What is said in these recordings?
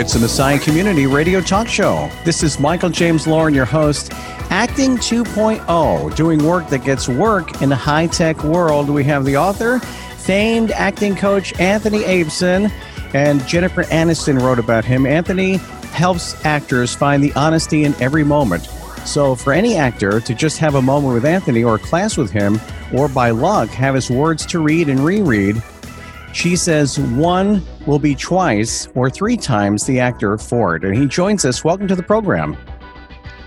It's a Messiah Community Radio Talk Show. This is Michael James Lauren, your host. Acting 2.0, doing work that gets work in the high tech world. We have the author, famed acting coach Anthony Abeson, and Jennifer Aniston wrote about him. Anthony helps actors find the honesty in every moment. So, for any actor to just have a moment with Anthony or a class with him, or by luck have his words to read and reread, she says one will be twice or three times the actor Ford. And he joins us. Welcome to the program.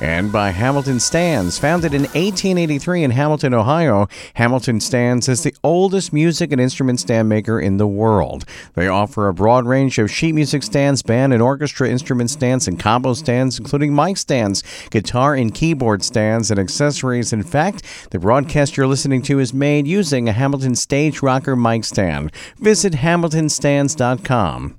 and by Hamilton Stands. Founded in 1883 in Hamilton, Ohio, Hamilton Stands is the oldest music and instrument stand maker in the world. They offer a broad range of sheet music stands, band and orchestra instrument stands, and combo stands, including mic stands, guitar and keyboard stands, and accessories. In fact, the broadcast you're listening to is made using a Hamilton Stage Rocker mic stand. Visit hamiltonstands.com.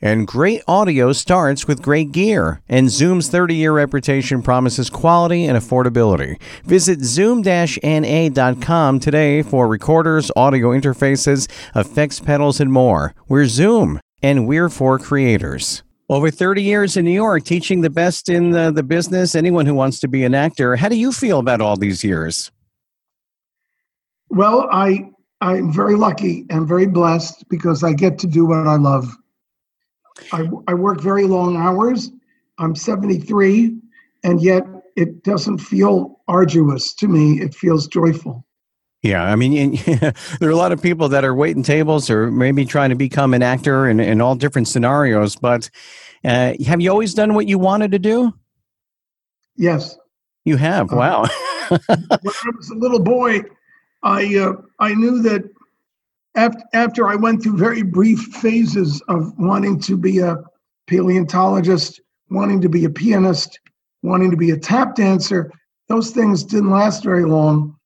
And great audio starts with great gear, and Zoom's 30 year reputation promises quality and affordability. Visit zoom na.com today for recorders, audio interfaces, effects pedals, and more. We're Zoom, and we're for creators. Over 30 years in New York, teaching the best in the, the business, anyone who wants to be an actor. How do you feel about all these years? Well, I, I'm very lucky and very blessed because I get to do what I love. I, I work very long hours. I'm 73, and yet it doesn't feel arduous to me. It feels joyful. Yeah, I mean, there are a lot of people that are waiting tables or maybe trying to become an actor in, in all different scenarios. But uh, have you always done what you wanted to do? Yes. You have. Uh, wow. when I was a little boy, I uh, I knew that after, after I went through very brief phases of wanting to be a paleontologist, wanting to be a pianist, wanting to be a tap dancer, those things didn't last very long.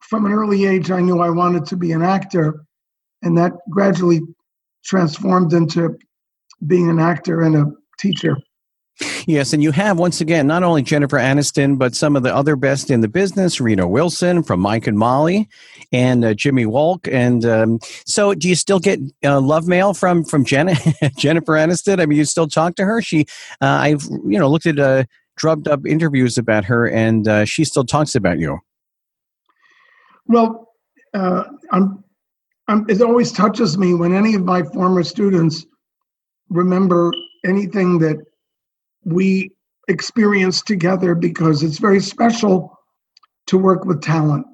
From an early age, I knew I wanted to be an actor, and that gradually transformed into being an actor and a teacher. Yes, and you have once again not only Jennifer Aniston, but some of the other best in the business: Reno Wilson from Mike and Molly, and uh, Jimmy Walk. And um, so, do you still get uh, love mail from from Jen- Jennifer Aniston? I mean, you still talk to her? She, uh, I've you know looked at uh, drubbed up interviews about her, and uh, she still talks about you. Well, uh, I'm, I'm, it always touches me when any of my former students remember anything that we experience together because it's very special to work with talent.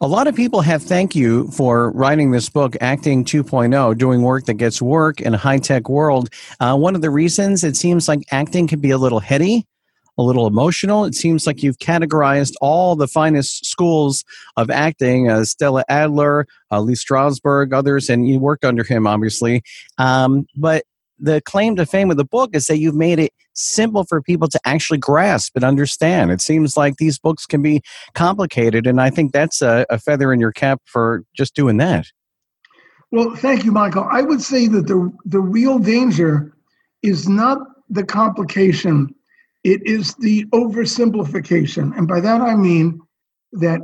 A lot of people have thanked you for writing this book, Acting 2.0, doing work that gets work in a high tech world. Uh, one of the reasons it seems like acting can be a little heady, a little emotional. It seems like you've categorized all the finest schools of acting uh, Stella Adler, uh, Lee Strasberg, others, and you worked under him, obviously. Um, but the claim to fame of the book is that you've made it simple for people to actually grasp and understand. It seems like these books can be complicated, and I think that's a, a feather in your cap for just doing that. Well, thank you, Michael. I would say that the the real danger is not the complication; it is the oversimplification, and by that I mean that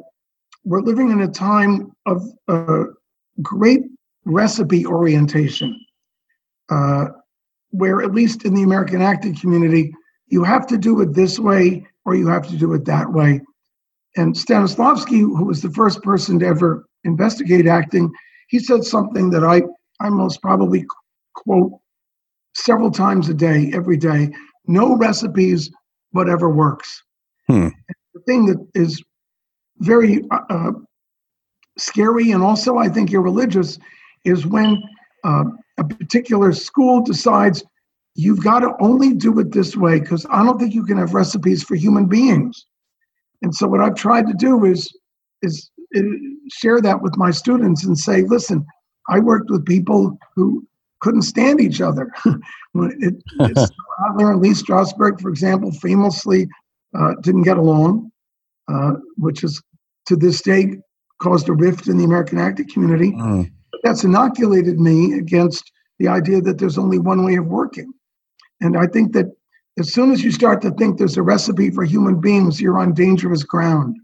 we're living in a time of uh, great recipe orientation uh, where, at least in the American acting community, you have to do it this way or you have to do it that way. And Stanislavski, who was the first person to ever investigate acting, he said something that I, I most probably quote several times a day, every day no recipes, whatever works. Hmm. The thing that is very uh, uh, scary and also, I think, irreligious is when uh, a particular school decides you've got to only do it this way because I don't think you can have recipes for human beings. And so, what I've tried to do is is uh, share that with my students and say, listen, I worked with people who couldn't stand each other. it, Adler and Lee Strasberg, for example, famously uh, didn't get along, uh, which has to this day caused a rift in the American acting community. Mm. That's inoculated me against the idea that there's only one way of working. And I think that as soon as you start to think there's a recipe for human beings, you're on dangerous ground.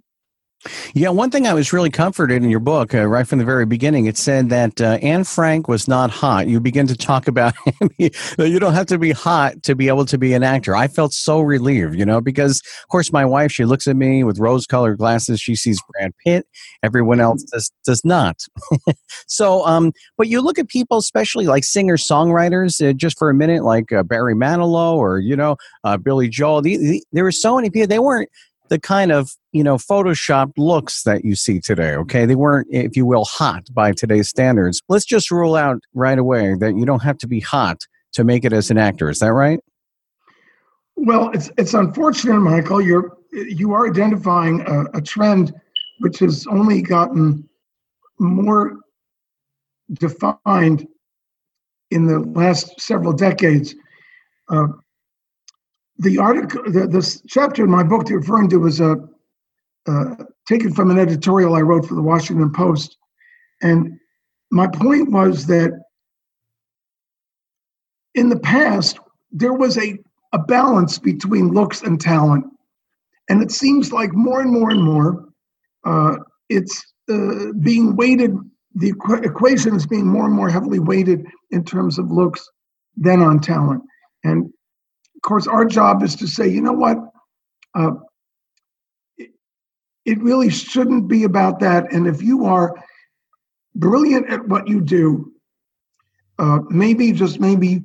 Yeah, one thing I was really comforted in your book, uh, right from the very beginning, it said that uh, Anne Frank was not hot. You begin to talk about you don't have to be hot to be able to be an actor. I felt so relieved, you know, because of course my wife, she looks at me with rose-colored glasses. She sees Brad Pitt. Everyone else does does not. so, um, but you look at people, especially like singer-songwriters, uh, just for a minute, like uh, Barry Manilow or you know uh, Billy Joel. The, the, there were so many people. They weren't the kind of you know photoshopped looks that you see today okay? They weren't if you will hot by today's standards. Let's just rule out right away that you don't have to be hot to make it as an actor. Is that right? Well it's it's unfortunate michael. You're you are identifying a, a trend which has only gotten more defined in the last several decades uh, the article, the, this chapter in my book you're referring to was a, uh, taken from an editorial I wrote for the Washington Post. And my point was that in the past, there was a, a balance between looks and talent. And it seems like more and more and more, uh, it's uh, being weighted, the equ- equation is being more and more heavily weighted in terms of looks than on talent. And course, our job is to say, you know what? Uh, it, it really shouldn't be about that. And if you are brilliant at what you do, uh, maybe, just maybe,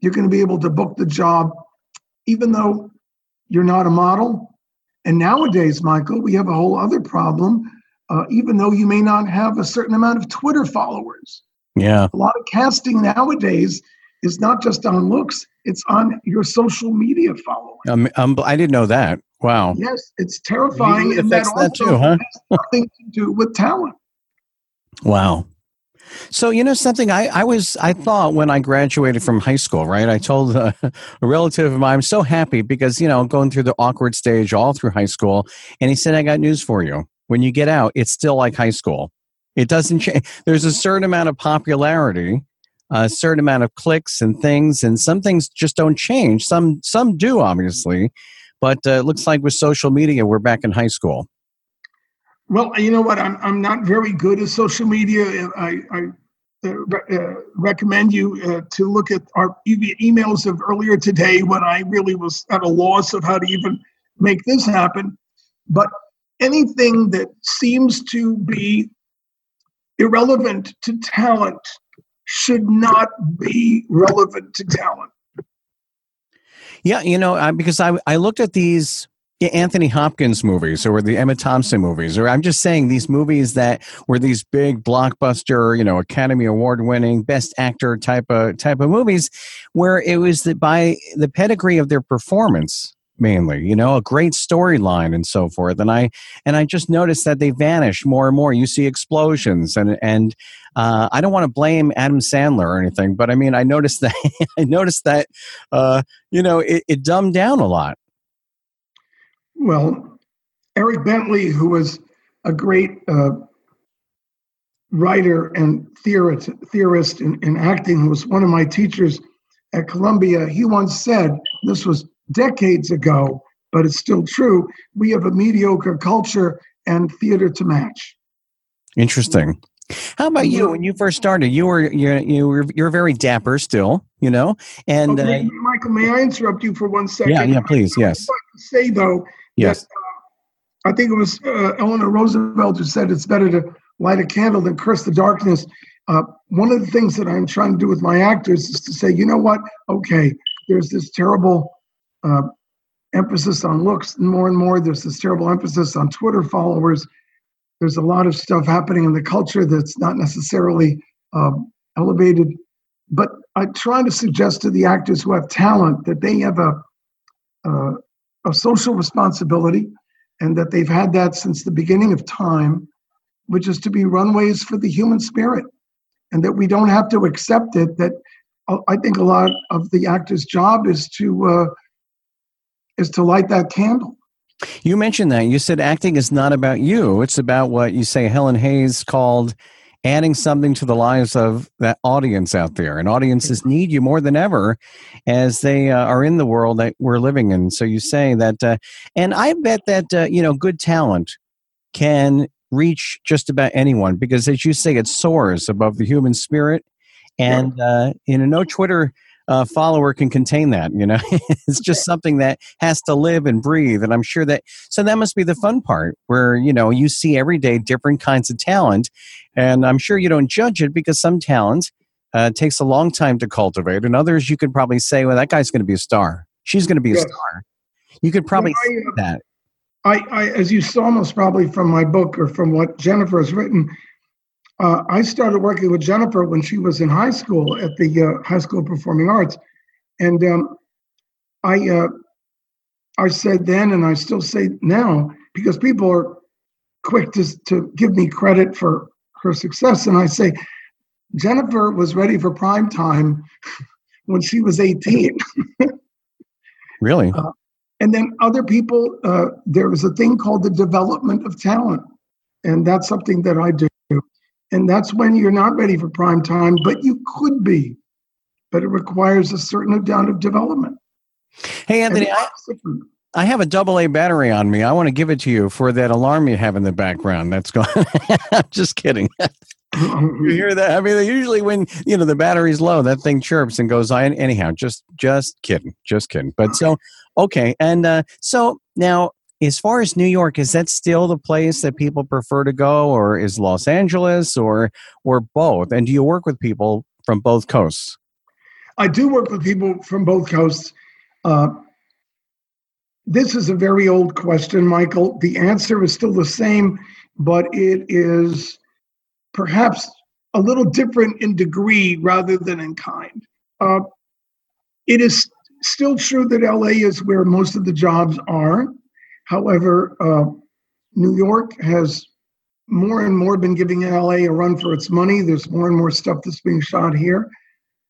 you're going to be able to book the job, even though you're not a model. And nowadays, Michael, we have a whole other problem. Uh, even though you may not have a certain amount of Twitter followers. Yeah. A lot of casting nowadays is not just on looks, it's on your social media following. Um, um, I didn't know that. Wow. Yes, it's terrifying. and that, that too, huh? nothing to do with talent. Wow. So you know something I, I was I thought when I graduated from high school, right? I told a, a relative of mine, I'm so happy because you know going through the awkward stage all through high school, and he said, "I got news for you. When you get out, it's still like high school. It doesn't change. There's a certain amount of popularity, a certain amount of clicks and things, and some things just don't change. Some some do, obviously, but uh, it looks like with social media, we're back in high school. Well, you know what? I'm I'm not very good at social media. I, I uh, uh, recommend you uh, to look at our e- emails of earlier today when I really was at a loss of how to even make this happen. But anything that seems to be irrelevant to talent should not be relevant to talent. Yeah, you know, because I I looked at these Anthony Hopkins movies or the Emma Thompson movies, or I'm just saying these movies that were these big blockbuster, you know, Academy Award winning Best Actor type of type of movies, where it was that by the pedigree of their performance mainly you know a great storyline and so forth and i and i just noticed that they vanish more and more. You see explosions and and uh, i don't want to blame adam sandler or anything but i mean i noticed that i noticed that uh, you know it, it dumbed down a lot. Well eric bentley who was a great uh, writer and theorist, theorist in, in acting who was one of my teachers at columbia he once said this was decades ago, but it's still true. We have a mediocre culture and theater to match. Interesting. How about you? When you first started, you were you you were you're very dapper still, you know. And okay, uh, Michael, may I interrupt you for one second? Yeah, yeah, please, yes. say though, yes. That, uh, I think it was uh, Eleanor Roosevelt who said it's better to light a candle than curse the darkness. Uh, one of the things that I'm trying to do with my actors is to say, you know what? Okay, there's this terrible uh, emphasis on looks, more and more there's this terrible emphasis on Twitter followers there's a lot of stuff happening in the culture that's not necessarily um, elevated. But I try to suggest to the actors who have talent that they have a, uh, a social responsibility and that they've had that since the beginning of time, which is to be runways for the human spirit. And that we don't have to accept it. That uh, I think a lot of the actor's job is to uh, is to light that candle you mentioned that. You said acting is not about you. It's about what you say Helen Hayes called adding something to the lives of that audience out there. And audiences need you more than ever as they uh, are in the world that we're living in. So you say that, uh, and I bet that, uh, you know, good talent can reach just about anyone because as you say, it soars above the human spirit. And, uh, you know, no Twitter uh, follower can contain that. You know, it's just something that has to live and breathe. And I'm sure that so that must be the fun part, where you know you see every day different kinds of talent, and I'm sure you don't judge it because some talent uh, takes a long time to cultivate, and others you could probably say, well, that guy's going to be a star. She's going to be a star. You could probably I, that. I, I, as you saw most probably from my book or from what Jennifer has written, uh, I started working with Jennifer when she was in high school at the uh, High School of Performing Arts, and um, I uh, I said then, and I still say now, because people are quick to to give me credit for her success, and I say Jennifer was ready for prime time when she was eighteen. really. Uh, and then other people, uh, there was a thing called the development of talent, and that's something that I do. And that's when you're not ready for prime time, but you could be. But it requires a certain amount of development. Hey, Anthony, I, I, have a double A battery on me. I want to give it to you for that alarm you have in the background. That's going. I'm just kidding. you hear that? I mean, usually when you know the battery's low, that thing chirps and goes on. Anyhow, just just kidding, just kidding. But so okay, and uh, so now as far as New York, is that still the place that people prefer to go, or is Los Angeles, or or both? And do you work with people from both coasts? I do work with people from both coasts. Uh, this is a very old question, Michael. The answer is still the same, but it is perhaps a little different in degree rather than in kind. Uh, it is still true that LA is where most of the jobs are. However, uh, New York has more and more been giving LA a run for its money. There's more and more stuff that's being shot here.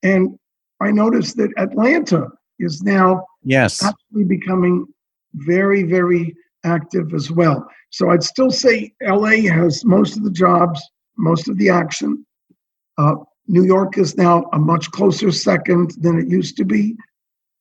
And I noticed that Atlanta is now yes actually becoming very, very active as well. So I'd still say LA has most of the jobs, most of the action. Uh, New York is now a much closer second than it used to be.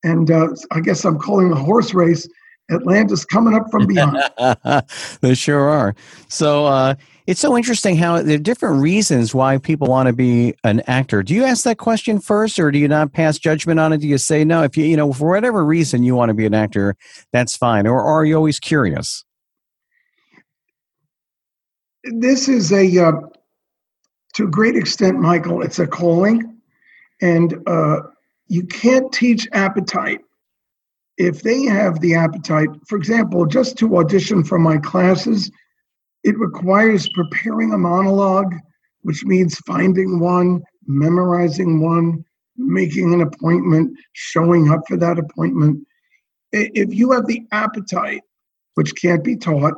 And uh, I guess I'm calling a horse race Atlanta's coming up from beyond. they sure are. So uh, it's so interesting how there are different reasons why people want to be an actor. Do you ask that question first, or do you not pass judgment on it? Do you say no? If you you know for whatever reason you want to be an actor, that's fine, or, or are you always curious? This is a uh, to a great extent, Michael. It's a calling, and uh, you can't teach appetite if they have the appetite, for example, just to audition for my classes, it requires preparing a monologue, which means finding one, memorizing one, making an appointment, showing up for that appointment. If you have the appetite, which can't be taught,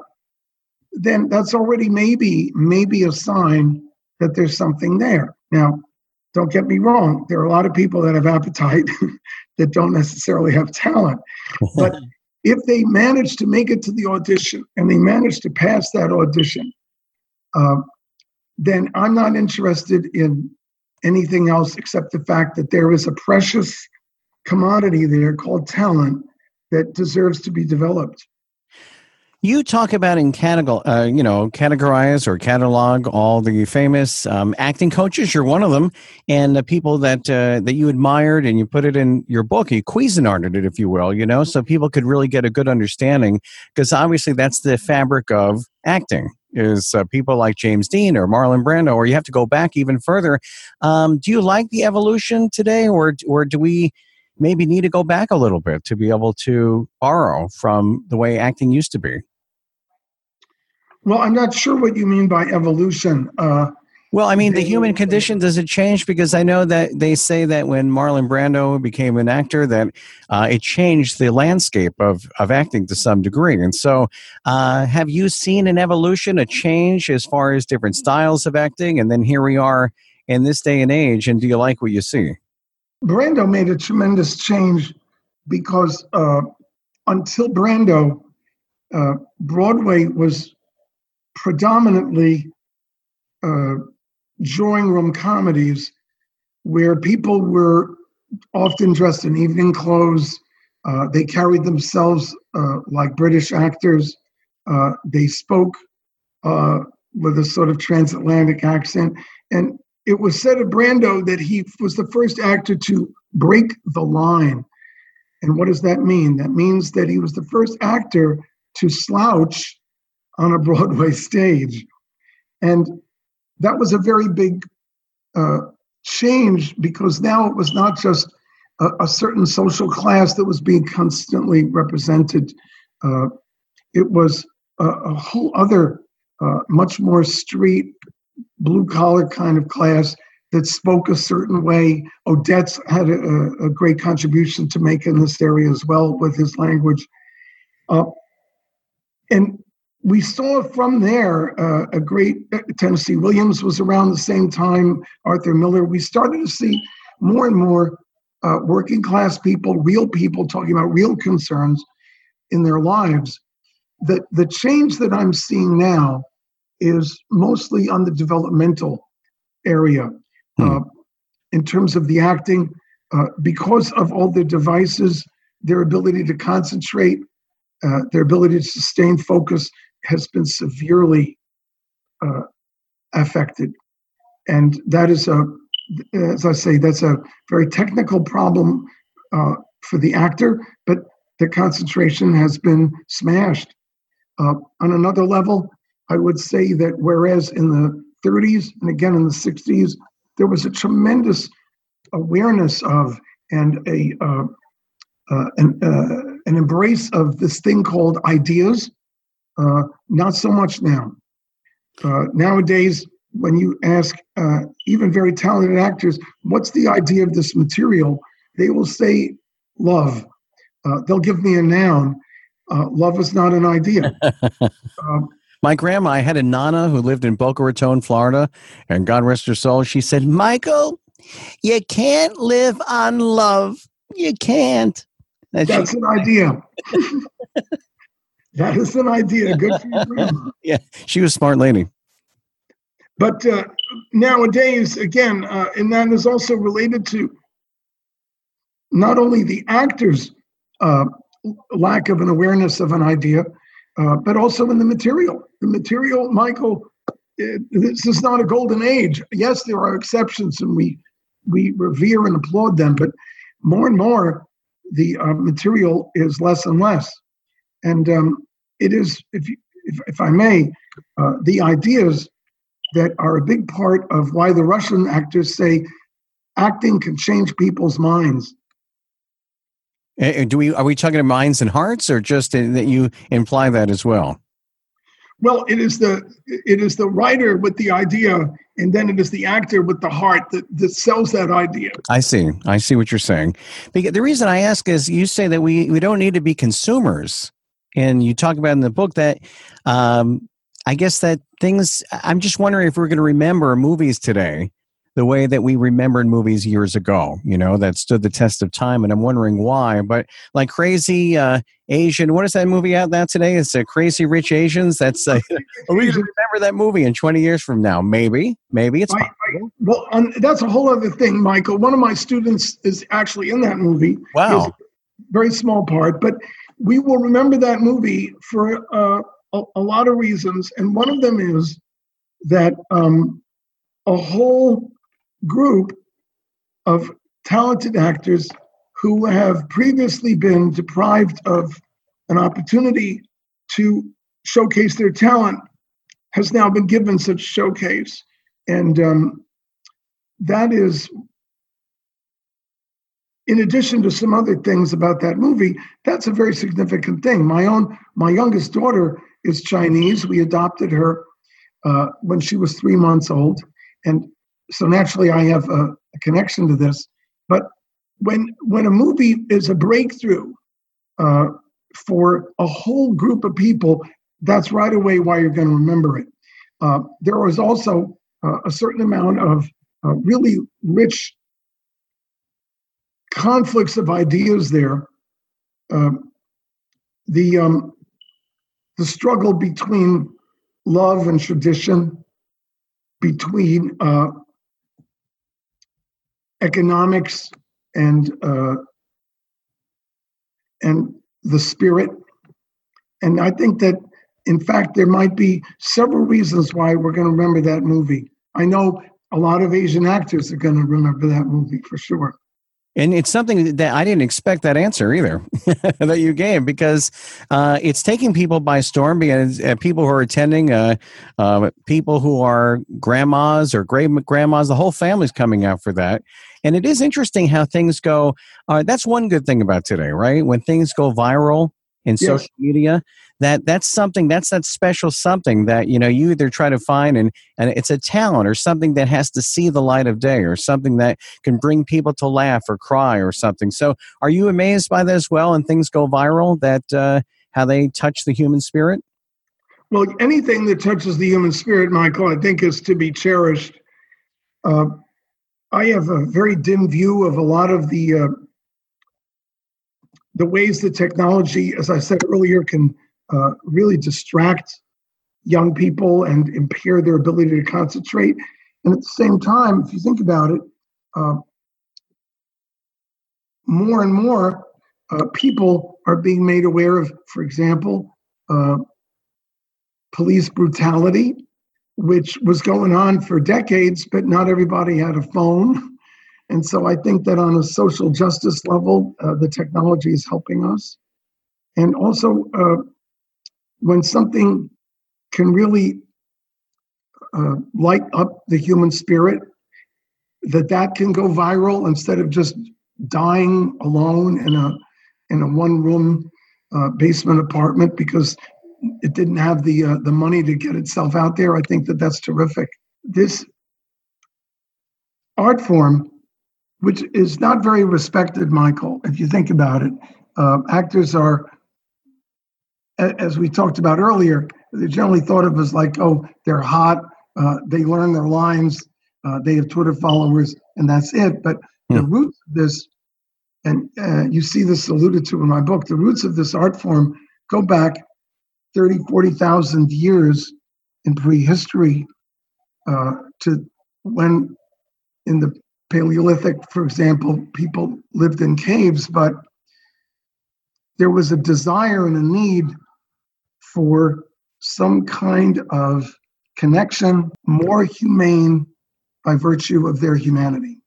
then that's already maybe maybe a sign that there's something there. Now, don't get me wrong, there are a lot of people that have appetite that don't necessarily have talent. But if they manage to make it to the audition and they manage to pass that audition, uh, then I'm not interested in anything else except the fact that there is a precious commodity there called talent that deserves to be developed. You talk about in catalog, uh, you know, categorize or catalog all the famous um, acting coaches. You're one of them, and the people that uh, that you admired, and you put it in your book. You Cuisinarted it, if you will, you know, so people could really get a good understanding. Because obviously, that's the fabric of acting is uh, people like James Dean or Marlon Brando, or you have to go back even further. Um, do you like the evolution today, or or do we maybe need to go back a little bit to be able to borrow from the way acting used to be? Well, I'm not sure what you mean by evolution. Uh, well, I mean, the human condition does it change? Because I know that they say that when Marlon Brando became an actor, that uh, it changed the landscape of of acting to some degree. And so, uh, have you seen an evolution, a change as far as different styles of acting? And then here we are in this day and age. And do you like what you see? Brando made a tremendous change because uh, until Brando, uh, Broadway was predominantly uh, drawing room comedies where people were often dressed in evening clothes. Uh, they carried themselves uh, like British actors. Uh, they spoke uh, with a sort of transatlantic accent. And it was said of Brando that he was the first actor to break the line. And what does that mean? That means that he was the first actor to slouch on a Broadway stage. And that was a very big uh, change because now it was not just a, a, certain social class that was being constantly represented, uh, it was a, a whole other, uh, much more street, blue collar kind of class that spoke a certain way. Odets had a, a, great contribution to make in this area as well with his language. Uh, and we saw from there uh, a great uh, Tennessee Williams was around the same time, Arthur Miller. We started to see more and more uh, working class people, real people talking about real concerns in their lives. The, the change that I'm seeing now is mostly on the developmental area hmm. Uh, in terms of the acting, uh, because of all the devices, their ability to concentrate, uh, their ability to sustain focus has been severely uh, affected. And that is a, as I say, that's a very technical problem uh, for the actor, but the concentration has been smashed. Uh, on another level, I would say that whereas in the 30s and again in the 60s, there was a tremendous awareness of and a uh, uh, an, uh, an embrace of this thing called ideas uh, not so much now. Uh, nowadays, when you ask uh, even very talented actors, what's the idea of this material? They will say love. Uh, they'll give me a noun. Uh, love is not an idea. Um, My grandma, I had a Nana who lived in Boca Raton, Florida, and God rest her soul, she said, Michael, you can't live on love. You can't. And That's she- an idea. That is an idea. Good for you. yeah, she was a smart lady. But uh, nowadays, again, uh, and that is also related to not only the actor's uh, lack of an awareness of an idea, uh, but also in the material. The material, Michael, it, this is not a golden age. Yes, there are exceptions, and we we revere and applaud them, but more and more, the uh, material is less and less. And um, it is, if, you, if, if I may, uh, the ideas that are a big part of why the Russian actors say acting can change people's minds. And do we are we talking to minds and hearts, or just that you imply that as well? Well, it is the it is the writer with the idea, and then it is the actor with the heart that, that sells that idea. I see. I see what you're saying. Because the reason I ask is you say that we, we don't need to be consumers and you talk about in the book that um, I guess that things. I'm just wondering if we're going to remember movies today the way that we remembered movies years ago. You know that stood the test of time, and I'm wondering why. But like Crazy uh, Asian, what is that movie out now today? It's uh, Crazy Rich Asians. That's uh, are we going to remember that movie in 20 years from now? Maybe, maybe it's. I, I, well, um, that's a whole other thing, Michael. One of my students is actually in that movie. Wow. Very small part, but we will remember that movie for uh, a, a, lot of reasons, and one of them is that um, a whole group of talented actors who have previously been deprived of an opportunity to showcase their talent has now been given such showcase. And um, that is, in addition to some other things about that movie, that's a very significant thing. My own, my youngest daughter is Chinese. We adopted her uh, when she was three months old. And so naturally, I have a, a connection to this. But when when a movie is a breakthrough uh, for a whole group of people, that's right away why you're going to remember it. Uh, there was also uh, a certain amount of uh, really rich conflicts of ideas there. Um, the um, the struggle between love and tradition, between uh, economics and uh, and the spirit. And I think that, in fact, there might be several reasons why we're going to remember that movie. I know a lot of Asian actors are going to remember that movie for sure. And it's something that I didn't expect that answer either that you gave because uh, it's taking people by storm because uh, people who are attending, uh, uh people who are grandmas or great grandmas, the whole family's coming out for that. And it is interesting how things go. Uh, that's one good thing about today, right? When things go viral in yes. social media, that that's something that's that special something that you know you either try to find and and it's a talent or something that has to see the light of day or something that can bring people to laugh or cry or something. So, are you amazed by that as well? And things go viral that uh, how they touch the human spirit. Well, anything that touches the human spirit, Michael, I think is to be cherished. Uh, I have a very dim view of a lot of the uh, the ways that technology, as I said earlier, can uh, really distract young people and impair their ability to concentrate. And at the same time, if you think about it, uh, more and more uh, people are being made aware of, for example, uh, police brutality which was going on for decades, but not everybody had a phone. And so I think that on a social justice level, uh, the technology is helping us. And also, uh, when something can really uh, light up the human spirit, that that can go viral instead of just dying alone in a in a one room uh, basement apartment because it didn't have the uh, the money to get itself out there. I think that that's terrific. This art form, which is not very respected, Michael, if you think about it, uh, actors are, as we talked about earlier, they're generally thought of as like, oh, they're hot, uh, they learn their lines, uh, they have Twitter followers, and that's it. But the hmm. roots of this, and uh, you see this alluded to in my book, the roots of this art form go back 30, 40,000 years in prehistory uh, to when in the Paleolithic, for example, people lived in caves, but there was a desire and a need for some kind of connection, more humane by virtue of their humanity.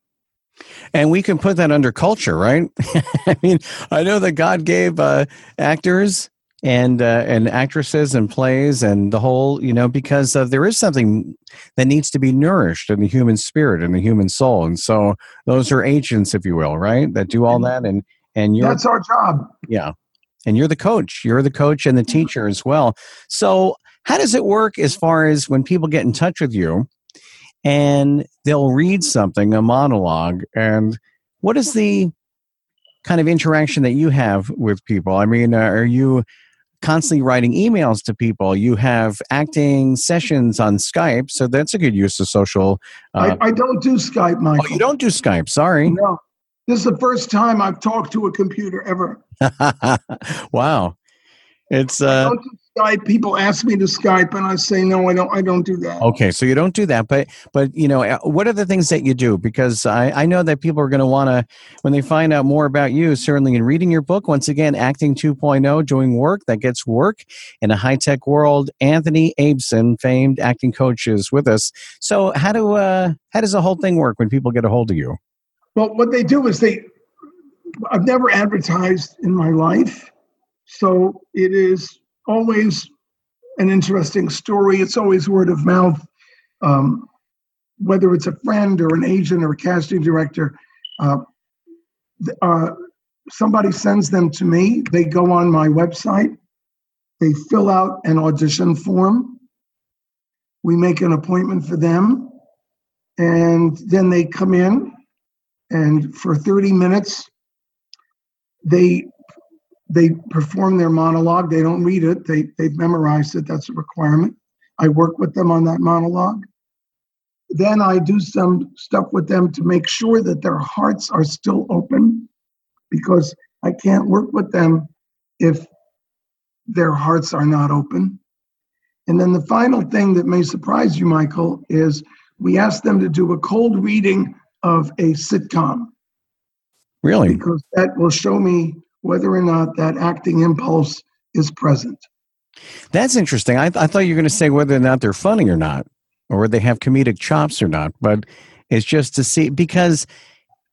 And we can put that under culture, right? I mean, I know that God gave uh, actors and uh, and actresses and plays and the whole you know because uh, there is something that needs to be nourished in the human spirit and the human soul and so those are agents if you will right that do all that and and you're that's our job yeah and you're the coach you're the coach and the teacher as well so how does it work as far as when people get in touch with you and they'll read something a monologue and what is the kind of interaction that you have with people i mean uh, are you constantly writing emails to people. You have acting sessions on Skype, so that's a good use of social. Uh, I, I, don't do Skype, Michael. Oh, you don't do Skype. Sorry. No, this is the first time I've talked to a computer ever. wow, it's. Uh, Skype. People ask me to Skype, and I say no, I don't. I don't do that. Okay, so you don't do that, but but you know, uh, what are the things that you do? Because I I know that people are going to want to when they find out more about you. Certainly, in reading your book, once again, acting 2.0, doing work that gets work in a high tech world. Anthony Abeson, famed acting coach, is with us. So how do uh how does the whole thing work when people get a hold of you? Well, what they do is they. I've never advertised in my life, so it is always an interesting story. It's always word of mouth. Um, whether it's a friend or an agent or a casting director, uh, uh, somebody sends them to me. They go on my website, they fill out an audition form. We make an appointment for them, and then they come in, and for 30 minutes, they they perform their monologue. They don't read it. They they've memorized it. That's a requirement. I work with them on that monologue. Then I do some stuff with them to make sure that their hearts are still open, because I can't work with them if their hearts are not open. And then the final thing that may surprise you, Michael, is we ask them to do a cold reading of a sitcom. Really? Because that will show me whether or not that acting impulse is present. That's interesting. I, I thought you were going to say whether or not they're funny or not, or they have comedic chops or not. But it's just to see because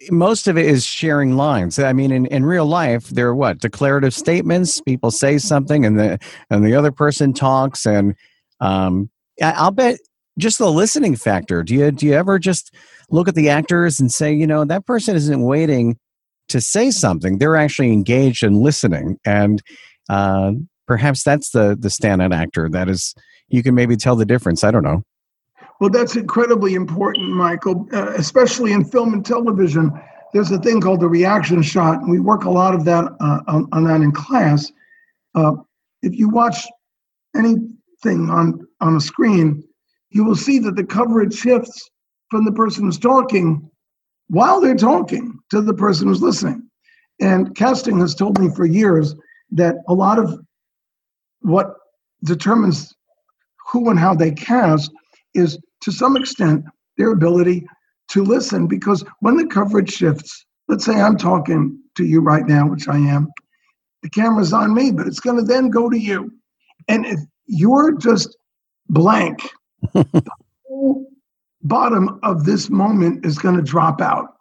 most of it is sharing lines. I mean, in, in real life, they're what declarative statements. People say something, and the and the other person talks, and um, I'll bet just the listening factor. Do you do you ever just look at the actors and say, you know, that person isn't waiting to say something; they're actually engaged and listening, and uh, perhaps that's the the standout actor. That is, you can maybe tell the difference. I don't know. Well, that's incredibly important, Michael, uh, especially in film and television. There's a thing called the reaction shot, and we work a lot of that uh, on, on, that in class. Uh, if you watch anything on, on a screen, you will see that the coverage shifts from the person who's talking while they're talking to the person who's listening. And casting has told me for years that a lot of what determines who and how they cast is to some extent their ability to listen because when the coverage shifts, let's say I'm talking to you right now, which I am, the camera's on me, but it's going to then go to you. And if you're just blank, the whole bottom of this moment is going to drop out.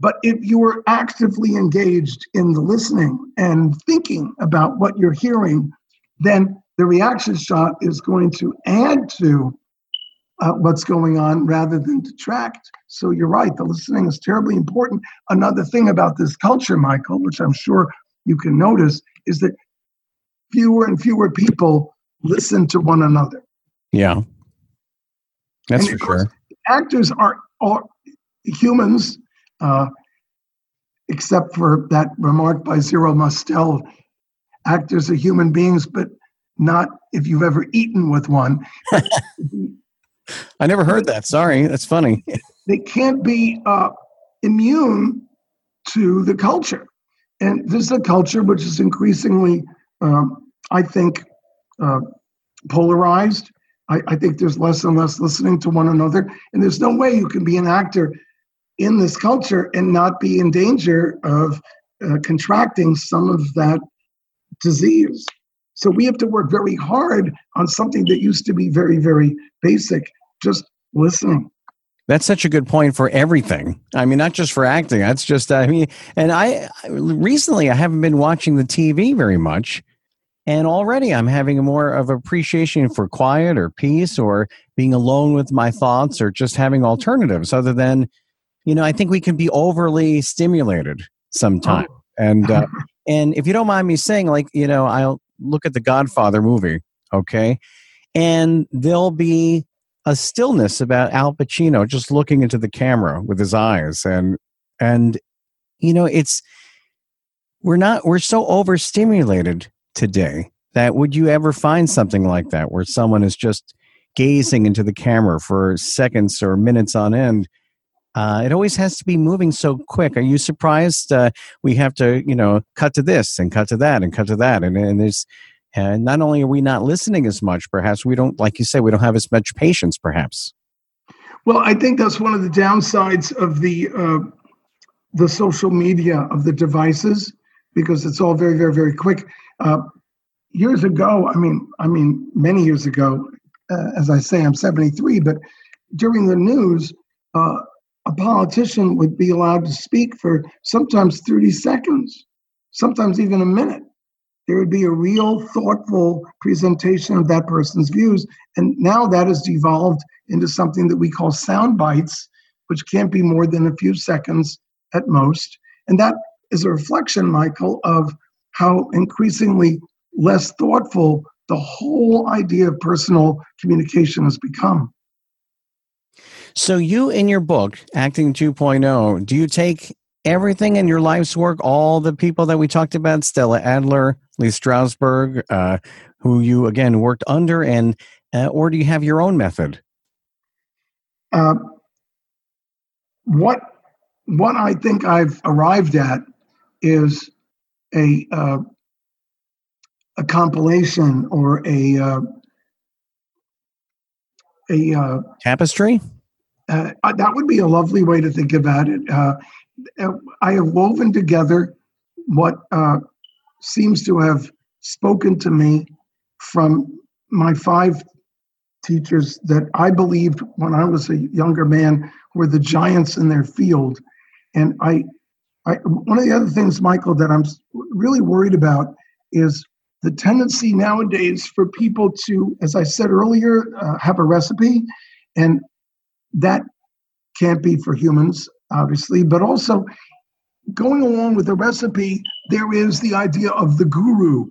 But if you are actively engaged in the listening and thinking about what you're hearing, then the reaction shot is going to add to uh, what's going on rather than detract. So you're right, the listening is terribly important. Another thing about this culture, Michael, which I'm sure you can notice, is that fewer and fewer people listen to one another. Yeah. That's and for sure. Actors are, are humans, uh, except for that remark by Zero Mostel. Actors are human beings, but not if you've ever eaten with one. I never heard that. Sorry, that's funny. they can't be uh, immune to the culture, and this is a culture which is increasingly, um, I think, uh, polarized. I, I think there's less and less listening to one another, and there's no way you can be an actor in this culture and not be in danger of uh, contracting some of that disease. So we have to work very hard on something that used to be very, very basic, just listening. That's such a good point for everything. I mean, not just for acting. That's just, I mean, and I recently I haven't been watching the TV very much. And already I'm having more of appreciation for quiet or peace or being alone with my thoughts or just having alternatives other than, you know, I think we can be overly stimulated sometimes. Oh. And, uh, and if you don't mind me saying, like, you know, I'll look at the Godfather movie, okay? And there'll be a stillness about Al Pacino just looking into the camera with his eyes and and you know it's we're not we're so overstimulated today that would you ever find something like that where someone is just gazing into the camera for seconds or minutes on end uh, it always has to be moving so quick. Are you surprised? Uh, we have to, you know, cut to this and cut to that and cut to that, and, and there's, And not only are we not listening as much, perhaps we don't, like you say, we don't have as much patience, perhaps. Well, I think that's one of the downsides of the uh, the social media of the devices because it's all very, very, very quick. Uh, years ago, I mean, I mean, many years ago, uh, as I say, I'm 73, but during the news, uh, a politician would be allowed to speak for sometimes 30 seconds, sometimes even a minute. There would be a real thoughtful presentation of that person's views. And now that has devolved into something that we call sound bites, which can't be more than a few seconds at most. And that is a reflection, Michael, of how increasingly less thoughtful the whole idea of personal communication has become. So, you in your book, Acting 2.0, do you take everything in your life's work, all the people that we talked about, Stella Adler, Lee Strasberg, uh, who you again worked under, and uh, or do you have your own method? Uh, what what I think I've arrived at is a uh, a compilation or a uh, a uh, tapestry. Uh, that would be a lovely way to think about it. Uh, I have woven together what uh, seems to have spoken to me from my five teachers that I believed when I was a younger man were the giants in their field. And I, I one of the other things, Michael, that I'm really worried about is the tendency nowadays for people to, as I said earlier, uh, have a recipe, and that can't be for humans, obviously, but also going along with the recipe, there is the idea of the guru.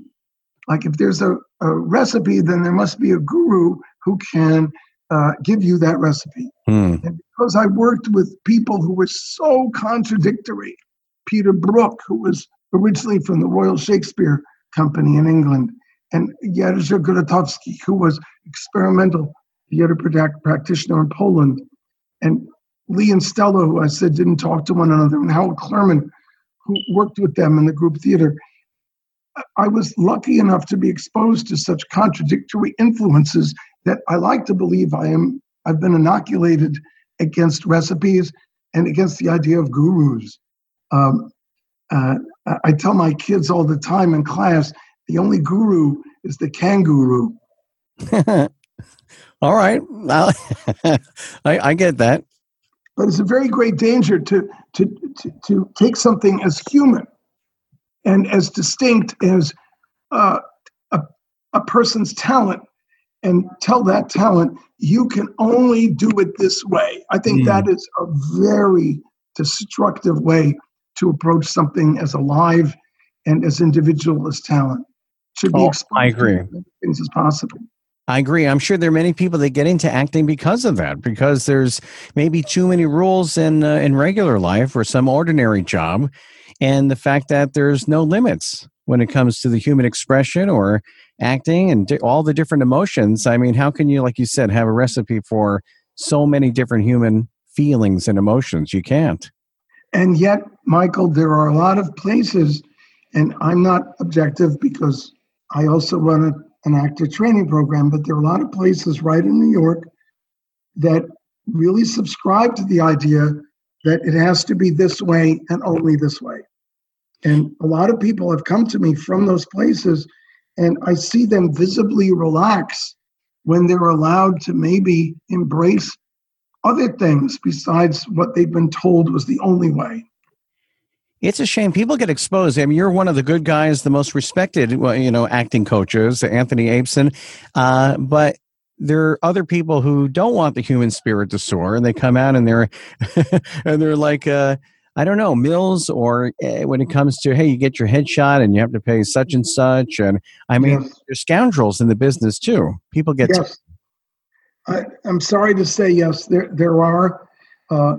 Like if there's a, a recipe, then there must be a guru who can uh, give you that recipe. Hmm. And because I worked with people who were so contradictory, Peter Brook, who was originally from the Royal Shakespeare Company in England, and Jerzy Grotowski, who was experimental theater practitioner in Poland, and Lee and Stella, who I said didn't talk to one another, and Harold Clurman, who worked with them in the group theater. I was lucky enough to be exposed to such contradictory influences that I like to believe I am. I've been inoculated against recipes and against the idea of gurus. Um, uh, I tell my kids all the time in class, the only guru is the kangaroo. all right, I, I get that. But it's a very great danger to, to, to, to take something as human and as distinct as uh, a, a person's talent and tell that talent you can only do it this way. I think mm. that is a very destructive way to approach something as alive and as individual as talent. Should be oh, I agree. things as possible. I agree. I'm sure there are many people that get into acting because of that, because there's maybe too many rules in uh, in regular life or some ordinary job, and the fact that there's no limits when it comes to the human expression or acting and di- all the different emotions. I mean, how can you, like you said, have a recipe for so many different human feelings and emotions? You can't. And yet, Michael, there are a lot of places, and I'm not objective because I also run a, an actor training program, but there are a lot of places right in New York that really subscribe to the idea that it has to be this way and only this way. And a lot of people have come to me from those places and I see them visibly relax when they're allowed to maybe embrace other things besides what they've been told was the only way. It's a shame people get exposed. I mean, you're one of the good guys, the most respected, well, you know, acting coaches, Anthony Abeson. Uh, but there are other people who don't want the human spirit to soar, and they come out and they're and they're like, uh, I don't know, Mills, or uh, when it comes to, hey, you get your headshot and you have to pay such and such. And I mean, yes. there's scoundrels in the business too. People get. Yes. I, am sorry to say, yes, there, there are. Uh,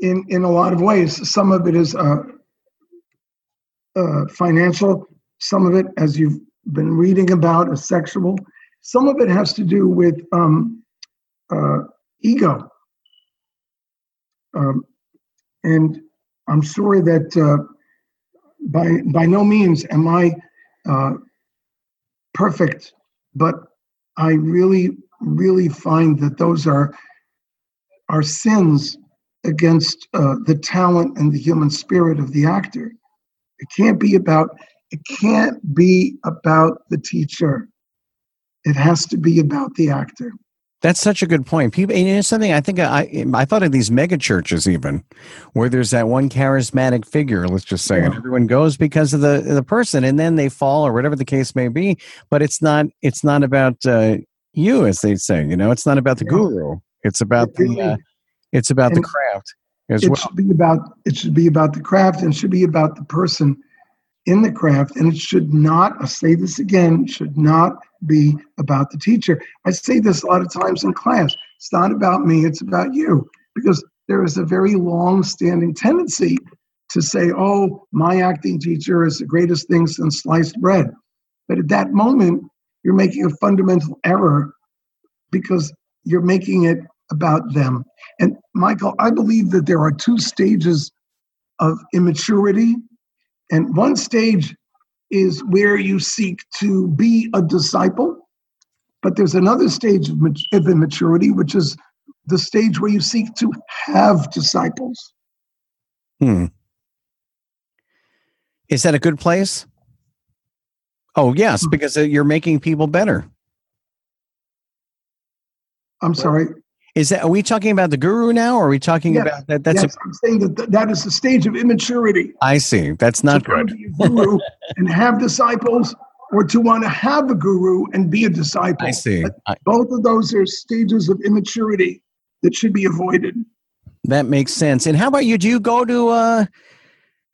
in, in a lot of ways, some of it is uh, uh, financial, some of it, as you've been reading about, is sexual. Some of it has to do with um, uh, ego. Um, and I'm sorry that uh, by by no means am I uh, perfect, but I really, really find that those are are sins against uh, the talent and the human spirit of the actor. It can't be about it can't be about the teacher. It has to be about the actor. That's such a good point. People, and it's something I think I I thought of these mega churches even, where there's that one charismatic figure. Let's just say, yeah. and everyone goes because of the the person, and then they fall or whatever the case may be. But it's not it's not about uh, you, as they say. You know, it's not about the guru. It's about it the uh, it's about the craft as it well. should be about it should be about the craft and should be about the person in the craft and it should not i say this again should not be about the teacher i say this a lot of times in class it's not about me it's about you because there is a very long standing tendency to say oh my acting teacher is the greatest thing since sliced bread but at that moment you're making a fundamental error because you're making it about them. And Michael, I believe that there are two stages of immaturity. And one stage is where you seek to be a disciple. But there's another stage of, of immaturity, which is the stage where you seek to have disciples. Hmm. Is that a good place? Oh, yes, hmm. because uh, you're making people better. I'm sorry. Is that are we talking about the guru now, or are we talking yes. about that? That's yes, a, I'm saying that th- that is the stage of immaturity. I see. That's not to good. guru and have disciples, or to want to have a guru and be a disciple. I see. I, both of those are stages of immaturity that should be avoided. That makes sense. And how about you? Do you go to uh,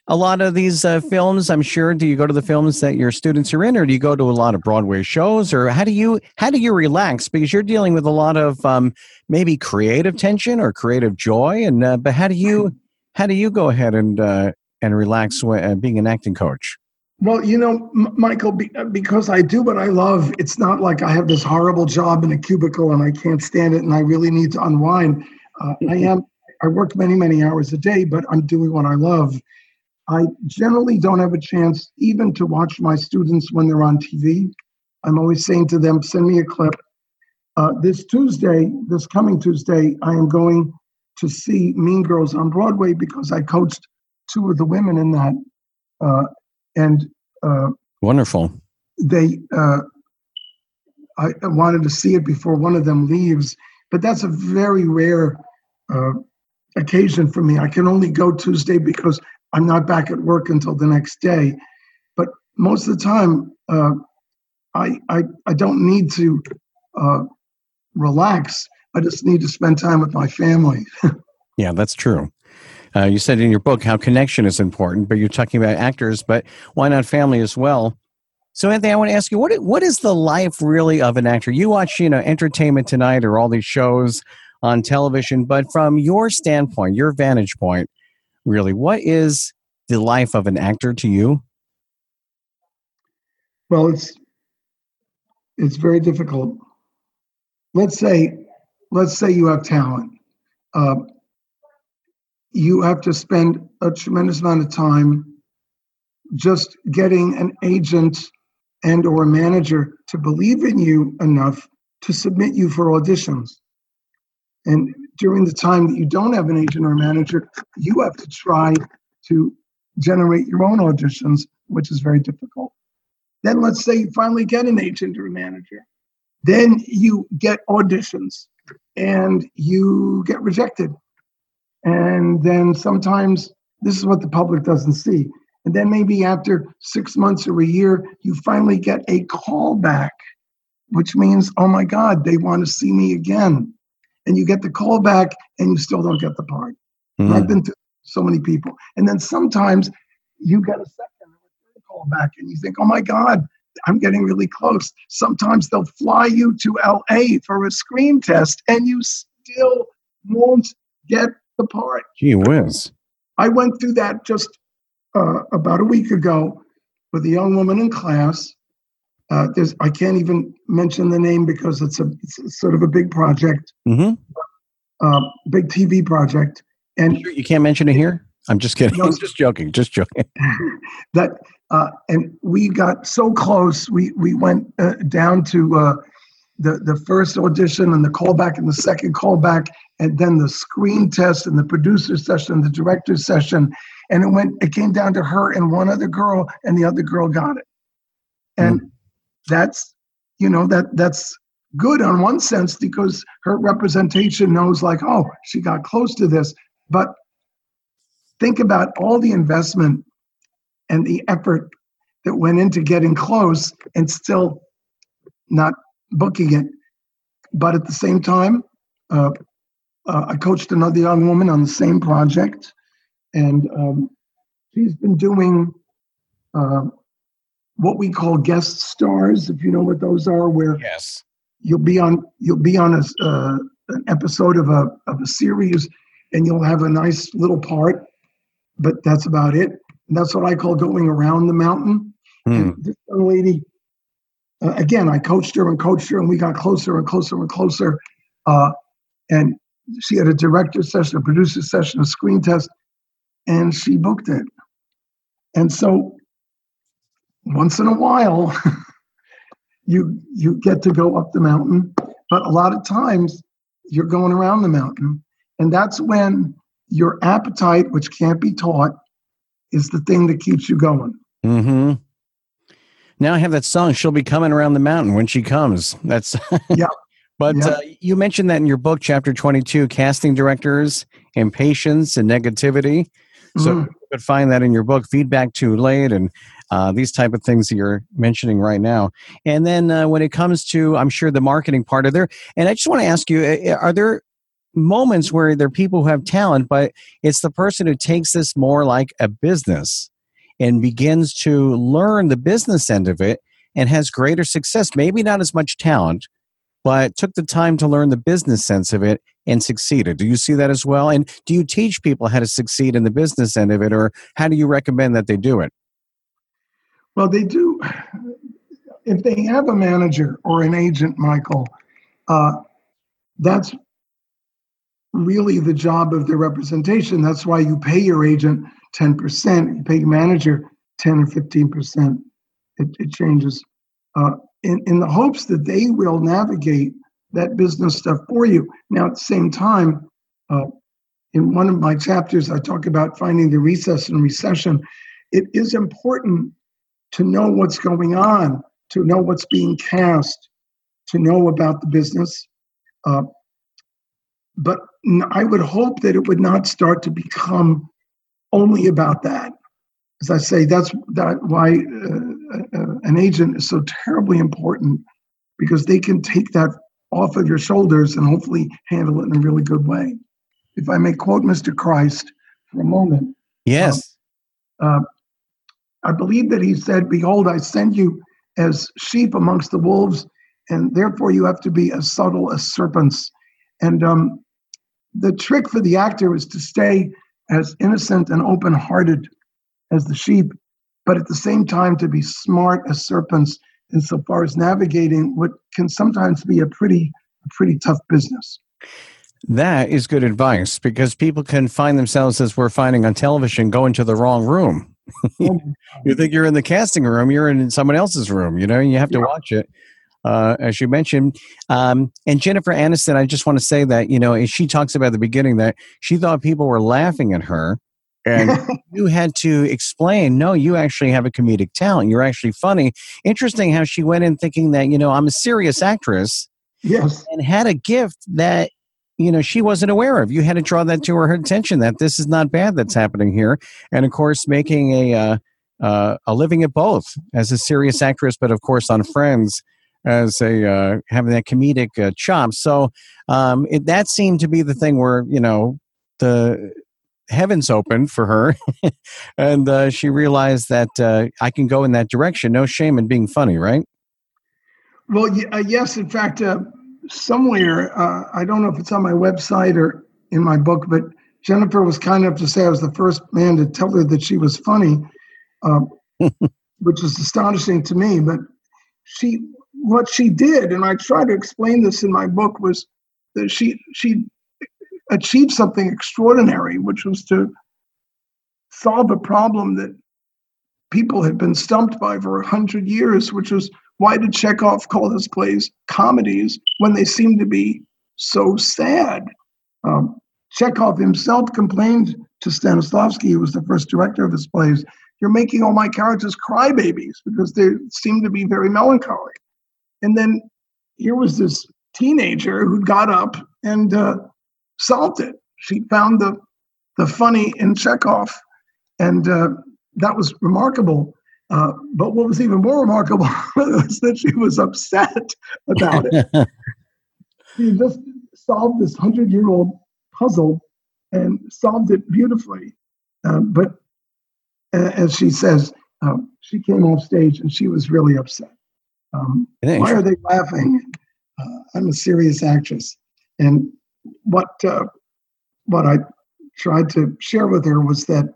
a lot of these uh, films i'm sure do you go to the films that your students are in or do you go to a lot of broadway shows or how do you how do you relax? Because you're dealing with a lot of um, maybe creative tension or creative joy and uh, but how do you how do you go ahead and uh, and relax when, uh, being an acting coach? Well you know M- michael be, uh, because i do what i love it's not like i have this horrible job in a cubicle and i can't stand it and i really need to unwind. Uh, i am i work many many hours a day but i'm doing what i love I generally don't have a chance even to watch my students when they're on TV. I'm always saying to them, send me a clip. Uh, this Tuesday, this coming Tuesday, I am going to see Mean Girls on Broadway because I coached two of the women in that. Uh, and uh, wonderful. They, uh, I wanted to see it before one of them leaves, but that's a very rare uh, occasion for me. I can only go Tuesday because I'm not back at work until the next day. But most of the time, uh, I, I, I don't need to uh, relax. I just need to spend time with my family. yeah, that's true. Uh, you said in your book how connection is important, but you're talking about actors, but why not family as well? So, Anthony, I want to ask you what what is the life really of an actor? You watch, you know, Entertainment Tonight or all these shows on television, but from your standpoint, your vantage point, really. What is the life of an actor to you? Well, it's it's very difficult. Let's say, let's say you have talent. Uh, you have to spend a tremendous amount of time just getting an agent and or a manager to believe in you enough to submit you for auditions. And during the time that you don't have an agent or a manager, you have to try to generate your own auditions, which is very difficult. Then let's say you finally get an agent or a manager. Then you get auditions and you get rejected. And then sometimes this is what the public doesn't see. And then maybe after six months or a year, you finally get a call back, which means, oh my God, they want to see me again and you get the call back and you still don't get the part. Mm. I've been through so many people. And then sometimes you get a second call back and you think, oh my God, I'm getting really close. Sometimes they'll fly you to LA for a screen test and you still won't get the part. Gee whiz. I went through that just uh, about a week ago with a young woman in class uh, there's I can't even mention the name because it's a it's sort of a big project, mm-hmm. uh, big TV project. And you can't mention it here. I'm just kidding. No, I'm just joking. Just joking. that Uh, and we got so close. We we went uh, down to uh, the the first audition and the callback and the second callback, and then the screen test and the producer session, and the director session, and it went. It came down to her and one other girl, and the other girl got it. And mm. That's you know that that's good on one sense because her representation knows like oh she got close to this but think about all the investment and the effort that went into getting close and still not booking it. But at the same time, uh, uh, I coached another young woman on the same project, and um, she's been doing uh, what we call guest stars, if you know what those are, where yes. you'll be on you'll be on a, uh, an episode of a of a series, and you'll have a nice little part, but that's about it. And that's what I call going around the mountain. Mm. this young lady, uh, again, I coached her and coached her, and we got closer and closer and closer. Uh, and she had a director session, a producer session, a screen test, and she booked it. And so, once in a while, you you get to go up the mountain, but a lot of times you're going around the mountain, and that's when your appetite, which can't be taught, is the thing that keeps you going. mm-hmm. Now I have that song. She'll be coming around the mountain when she comes. That's yeah. but yeah. Uh, you mentioned that in your book, chapter twenty-two, casting directors, impatience, and negativity. So mm. you could find that in your book, feedback too late, and uh, these type of things that you're mentioning right now. And then uh, when it comes to, I'm sure the marketing part of there, and I just want to ask you, are there moments where there are people who have talent, but it's the person who takes this more like a business and begins to learn the business end of it and has greater success. Maybe not as much talent, but took the time to learn the business sense of it and succeeded. Do you see that as well? And do you teach people how to succeed in the business end of it, or how do you recommend that they do it? Well, they do. If they have a manager or an agent, Michael, uh, that's really the job of the representation. That's why you pay your agent 10%, you pay your manager 10 or 15%. It, it changes uh, in, in the hopes that they will navigate that business stuff for you. Now, at the same time, uh, in one of my chapters, I talk about finding the recess and recession. It is important to know what's going on, to know what's being cast, to know about the business. Uh, but I would hope that it would not start to become only about that. As I say, that's that why uh, uh, an agent is so terribly important because they can take that off of your shoulders and hopefully handle it in a really good way. If I may quote Mr. Christ for a moment. Yes. Uh, I believe that he said, Behold, I send you as sheep amongst the wolves, and therefore you have to be as subtle as serpents. And um, the trick for the actor is to stay as innocent and open hearted as the sheep, but at the same time to be smart as serpents insofar as navigating what can sometimes be a pretty, a pretty tough business. That is good advice because people can find themselves, as we're finding on television, go into the wrong room. you think you're in the casting room, you're in someone else's room, you know, you have to yeah. watch it uh, as you mentioned. Um, and Jennifer Aniston, I just want to say that, you know, she talks about the beginning that she thought people were laughing at her. And you had to explain, no, you actually have a comedic talent. You're actually funny. Interesting how she went in thinking that, you know, I'm a serious actress. Yes. And had a gift that you know she wasn't aware of you had to draw that to her attention that this is not bad that's happening here and of course making a uh, uh, a living at both as a serious actress but of course on friends as a uh, having that comedic uh, chop. So um, it, that seemed to be the thing where you know the heavens opened for her, and uh, she realized that uh, I can go in that direction. No shame in being funny, right? Well, uh, yes. In fact, uh, somewhere I don't know if it's on my website or in my book, but Jennifer was kind enough to say I was the first man to tell her that she was funny, um, which is astonishing to me. But she what she did, and I try to explain this in my book, was that she she achieved something extraordinary, which was to solve a problem that people had been stumped by for a hundred years, which was why did Chekhov call his plays comedies when they seem to be so sad? Um, Chekhov himself complained to Stanislavski, who was the first director of his plays, you're making all my characters crybabies because they seem to be very melancholy. And then here was this teenager who got up and uh, solved it. She found the the funny in Chekhov, and uh, that was remarkable. Uh, but what was even more remarkable was that she was upset about it. she just solved this hundred-year-old puzzle and solved it beautifully. Uh, but as she says, um, she came off stage and she was really upset. Um, why are they laughing? Uh, I'm a serious actress, and what uh, what I tried to share with her was that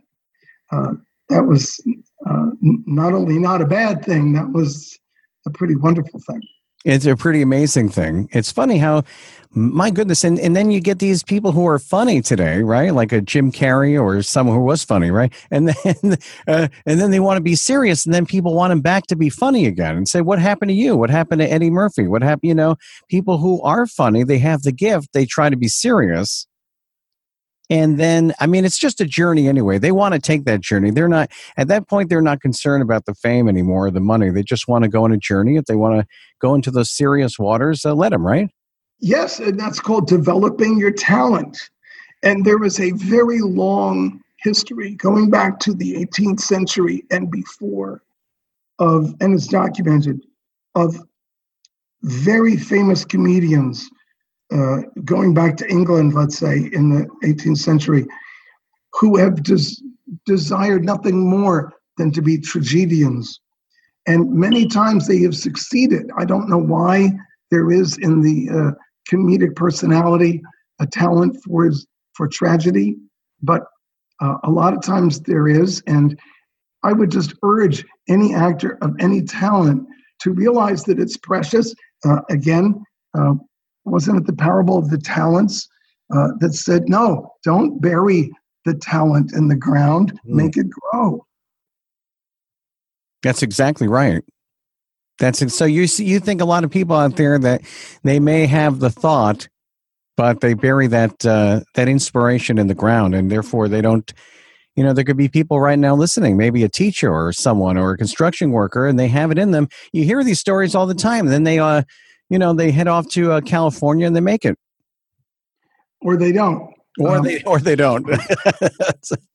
uh, that was uh, not only not a bad thing, that was a pretty wonderful thing. It's a pretty amazing thing. It's funny how, my goodness, and, and then you get these people who are funny today, right? Like a Jim Carrey or someone who was funny, right? And then, uh, and then they want to be serious, and then people want him back to be funny again and say, "What happened to you? What happened to Eddie Murphy? What happened?" You know, people who are funny, they have the gift. They try to be serious, and then, I mean, it's just a journey anyway. They want to take that journey. They're not, at that point, they're not concerned about the fame anymore, the money. They just want to go on a journey. If they want to go into those serious waters, uh, let them, right? Yes, and that's called developing your talent. And there is a very long history going back to the 18th century and before of, and it's documented, of very famous comedians uh, going back to England, let's say in the 18th century, who have des- desired nothing more than to be tragedians. And many times they have succeeded. I don't know why there is in the uh, comedic personality a talent for for tragedy, but uh, a lot of times there is. And I would just urge any actor of any talent to realize that it's precious. Uh, again, uh, wasn't it the parable of the talents uh, that said, no, don't bury the talent in the ground, mm. make it grow. That's exactly right. That's it. so you see, you think a lot of people out there that they may have the thought, but they bury that uh, that inspiration in the ground, and therefore they don't. You know, there could be people right now listening, maybe a teacher or someone or a construction worker, and they have it in them. You hear these stories all the time, and then they uh, you know they head off to uh, California and they make it, or they don't, or um, they or they don't.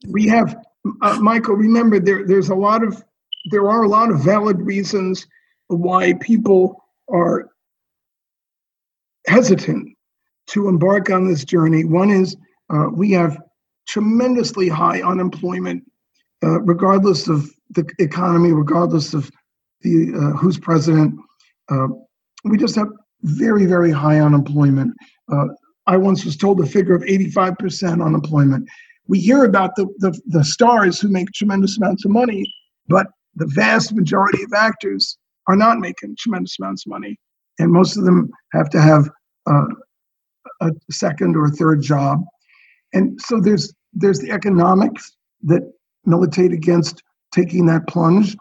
we have uh, Michael. Remember, there there's a lot of there are a lot of valid reasons why people are hesitant to embark on this journey. One is uh, we have tremendously high unemployment, uh, regardless of the economy, regardless of the uh, who's president. We just have very, very high unemployment. Uh, I once was told a figure of 85% unemployment. We hear about the, the, the stars who make tremendous amounts of money, but the vast majority of actors are not making tremendous amounts of money. And most of them have to have uh, a second or a third job. And so there's there's the economics that militate against taking that plunge.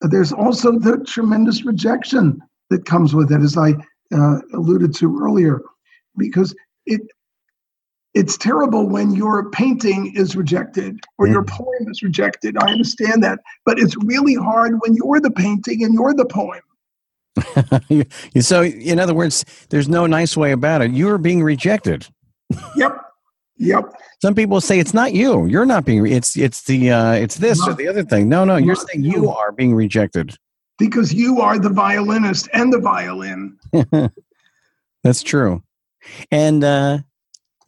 There's also the tremendous rejection that comes with it, as I uh, alluded to earlier, because it it's terrible when your painting is rejected or your mm. poem is rejected. I understand that, but it's really hard when you're the painting and you're the poem. so, in other words, there's no nice way about it. You are being rejected. yep. Yep. Some people say it's not you. You're not being. It's it's the uh, it's this not, or the other thing. No, no. You're saying you are being rejected because you are the violinist and the violin. That's true. And uh,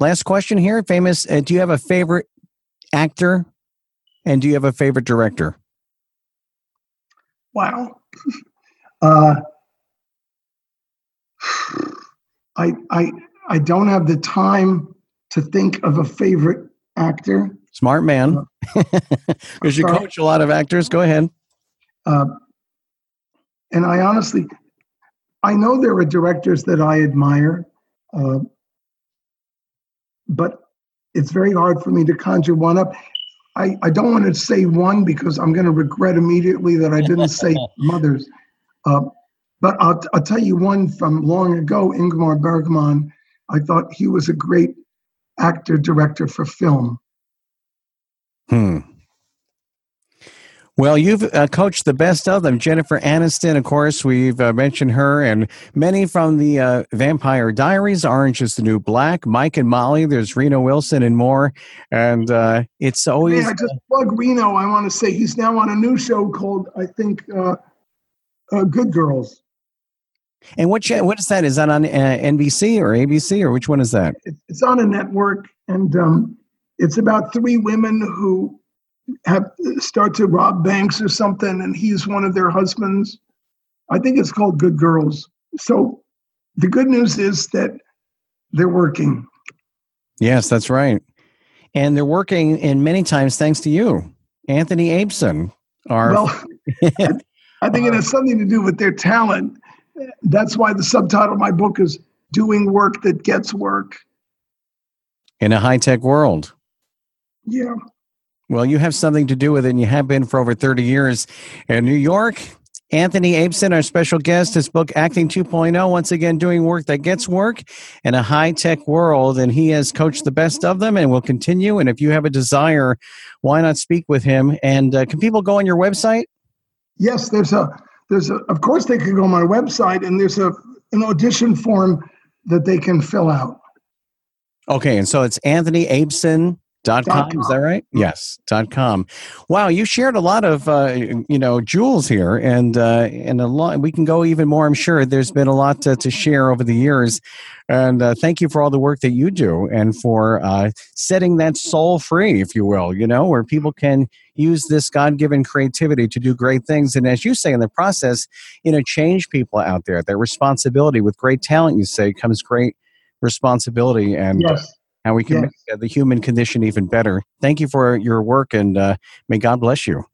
last question here, famous. Uh, do you have a favorite actor, and do you have a favorite director? Wow. Uh, I I I don't have the time to think of a favorite actor. Smart man. Because you coach a lot of actors. Go ahead. Uh, and I honestly, I know there are directors that I admire, uh, but it's very hard for me to conjure one up. I, I don't want to say one because I'm going to regret immediately that I didn't say mothers. Uh, but I'll, I'll tell you one from long ago, Ingmar Bergman. I thought he was a great actor director for film. Hmm. Well, you've uh, coached the best of them. Jennifer Aniston, of course, we've uh, mentioned her, and many from the uh, Vampire Diaries, Orange is the New Black, Mike and Molly, there's Reno Wilson, and more. And uh, it's always. Yeah, I just plug Reno. I want to say he's now on a new show called, I think, uh, uh, Good Girls. And what what is that? Is that on NBC or ABC or which one is that? It's on a network, and um, it's about three women who have start to rob banks or something, and he's one of their husbands. I think it's called Good Girls. So the good news is that they're working. Yes, that's right. And they're working in many times thanks to you, Anthony Abeson. Our well, I think it has something to do with their talent. That's why the subtitle of my book is Doing Work That Gets Work. In a high tech world. Yeah. Well, you have something to do with it, and you have been for over 30 years in New York. Anthony Abeson, our special guest, his book Acting 2.0, once again doing work that gets work in a high tech world. And he has coached the best of them and will continue. And if you have a desire, why not speak with him? And uh, can people go on your website? Yes, there's a, there's a, of course, they can go on my website and there's a, an audition form that they can fill out. Okay. And so it's Anthony Abeson Dot com, com, is that right? Yes, dot com. Wow, you shared a lot of uh, you know jewels here, and uh, and a lot. We can go even more. I'm sure there's been a lot to, to share over the years, and uh, thank you for all the work that you do and for uh, setting that soul free, if you will. You know, where people can use this God-given creativity to do great things, and as you say in the process, you know, change people out there. Their responsibility with great talent, you say, comes great responsibility and. Yes how we can yes. make the human condition even better. Thank you for your work and uh, may God bless you.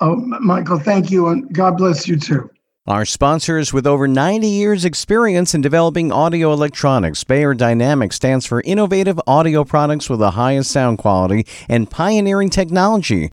Oh, Michael, thank you, and God bless you too. Our sponsors with over 90 years experience in developing audio electronics, Beyerdynamic stands for innovative audio products with the highest sound quality and pioneering technology.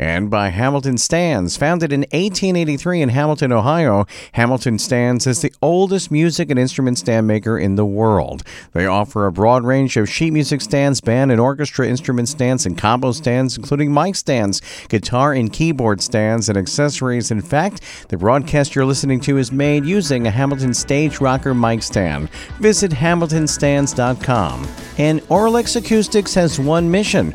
and by Hamilton Stands. Founded in 1883 in Hamilton, Ohio, Hamilton Stands is the oldest music and instrument stand maker in the world. They offer a broad range of sheet music stands, band and orchestra instrument stands, and combo stands, including mic stands, guitar and keyboard stands, and accessories. In fact, the broadcast you're listening to is made using a Hamilton Stage Rocker mic stand. Visit hamiltonstands.com. And Auralex Acoustics has one mission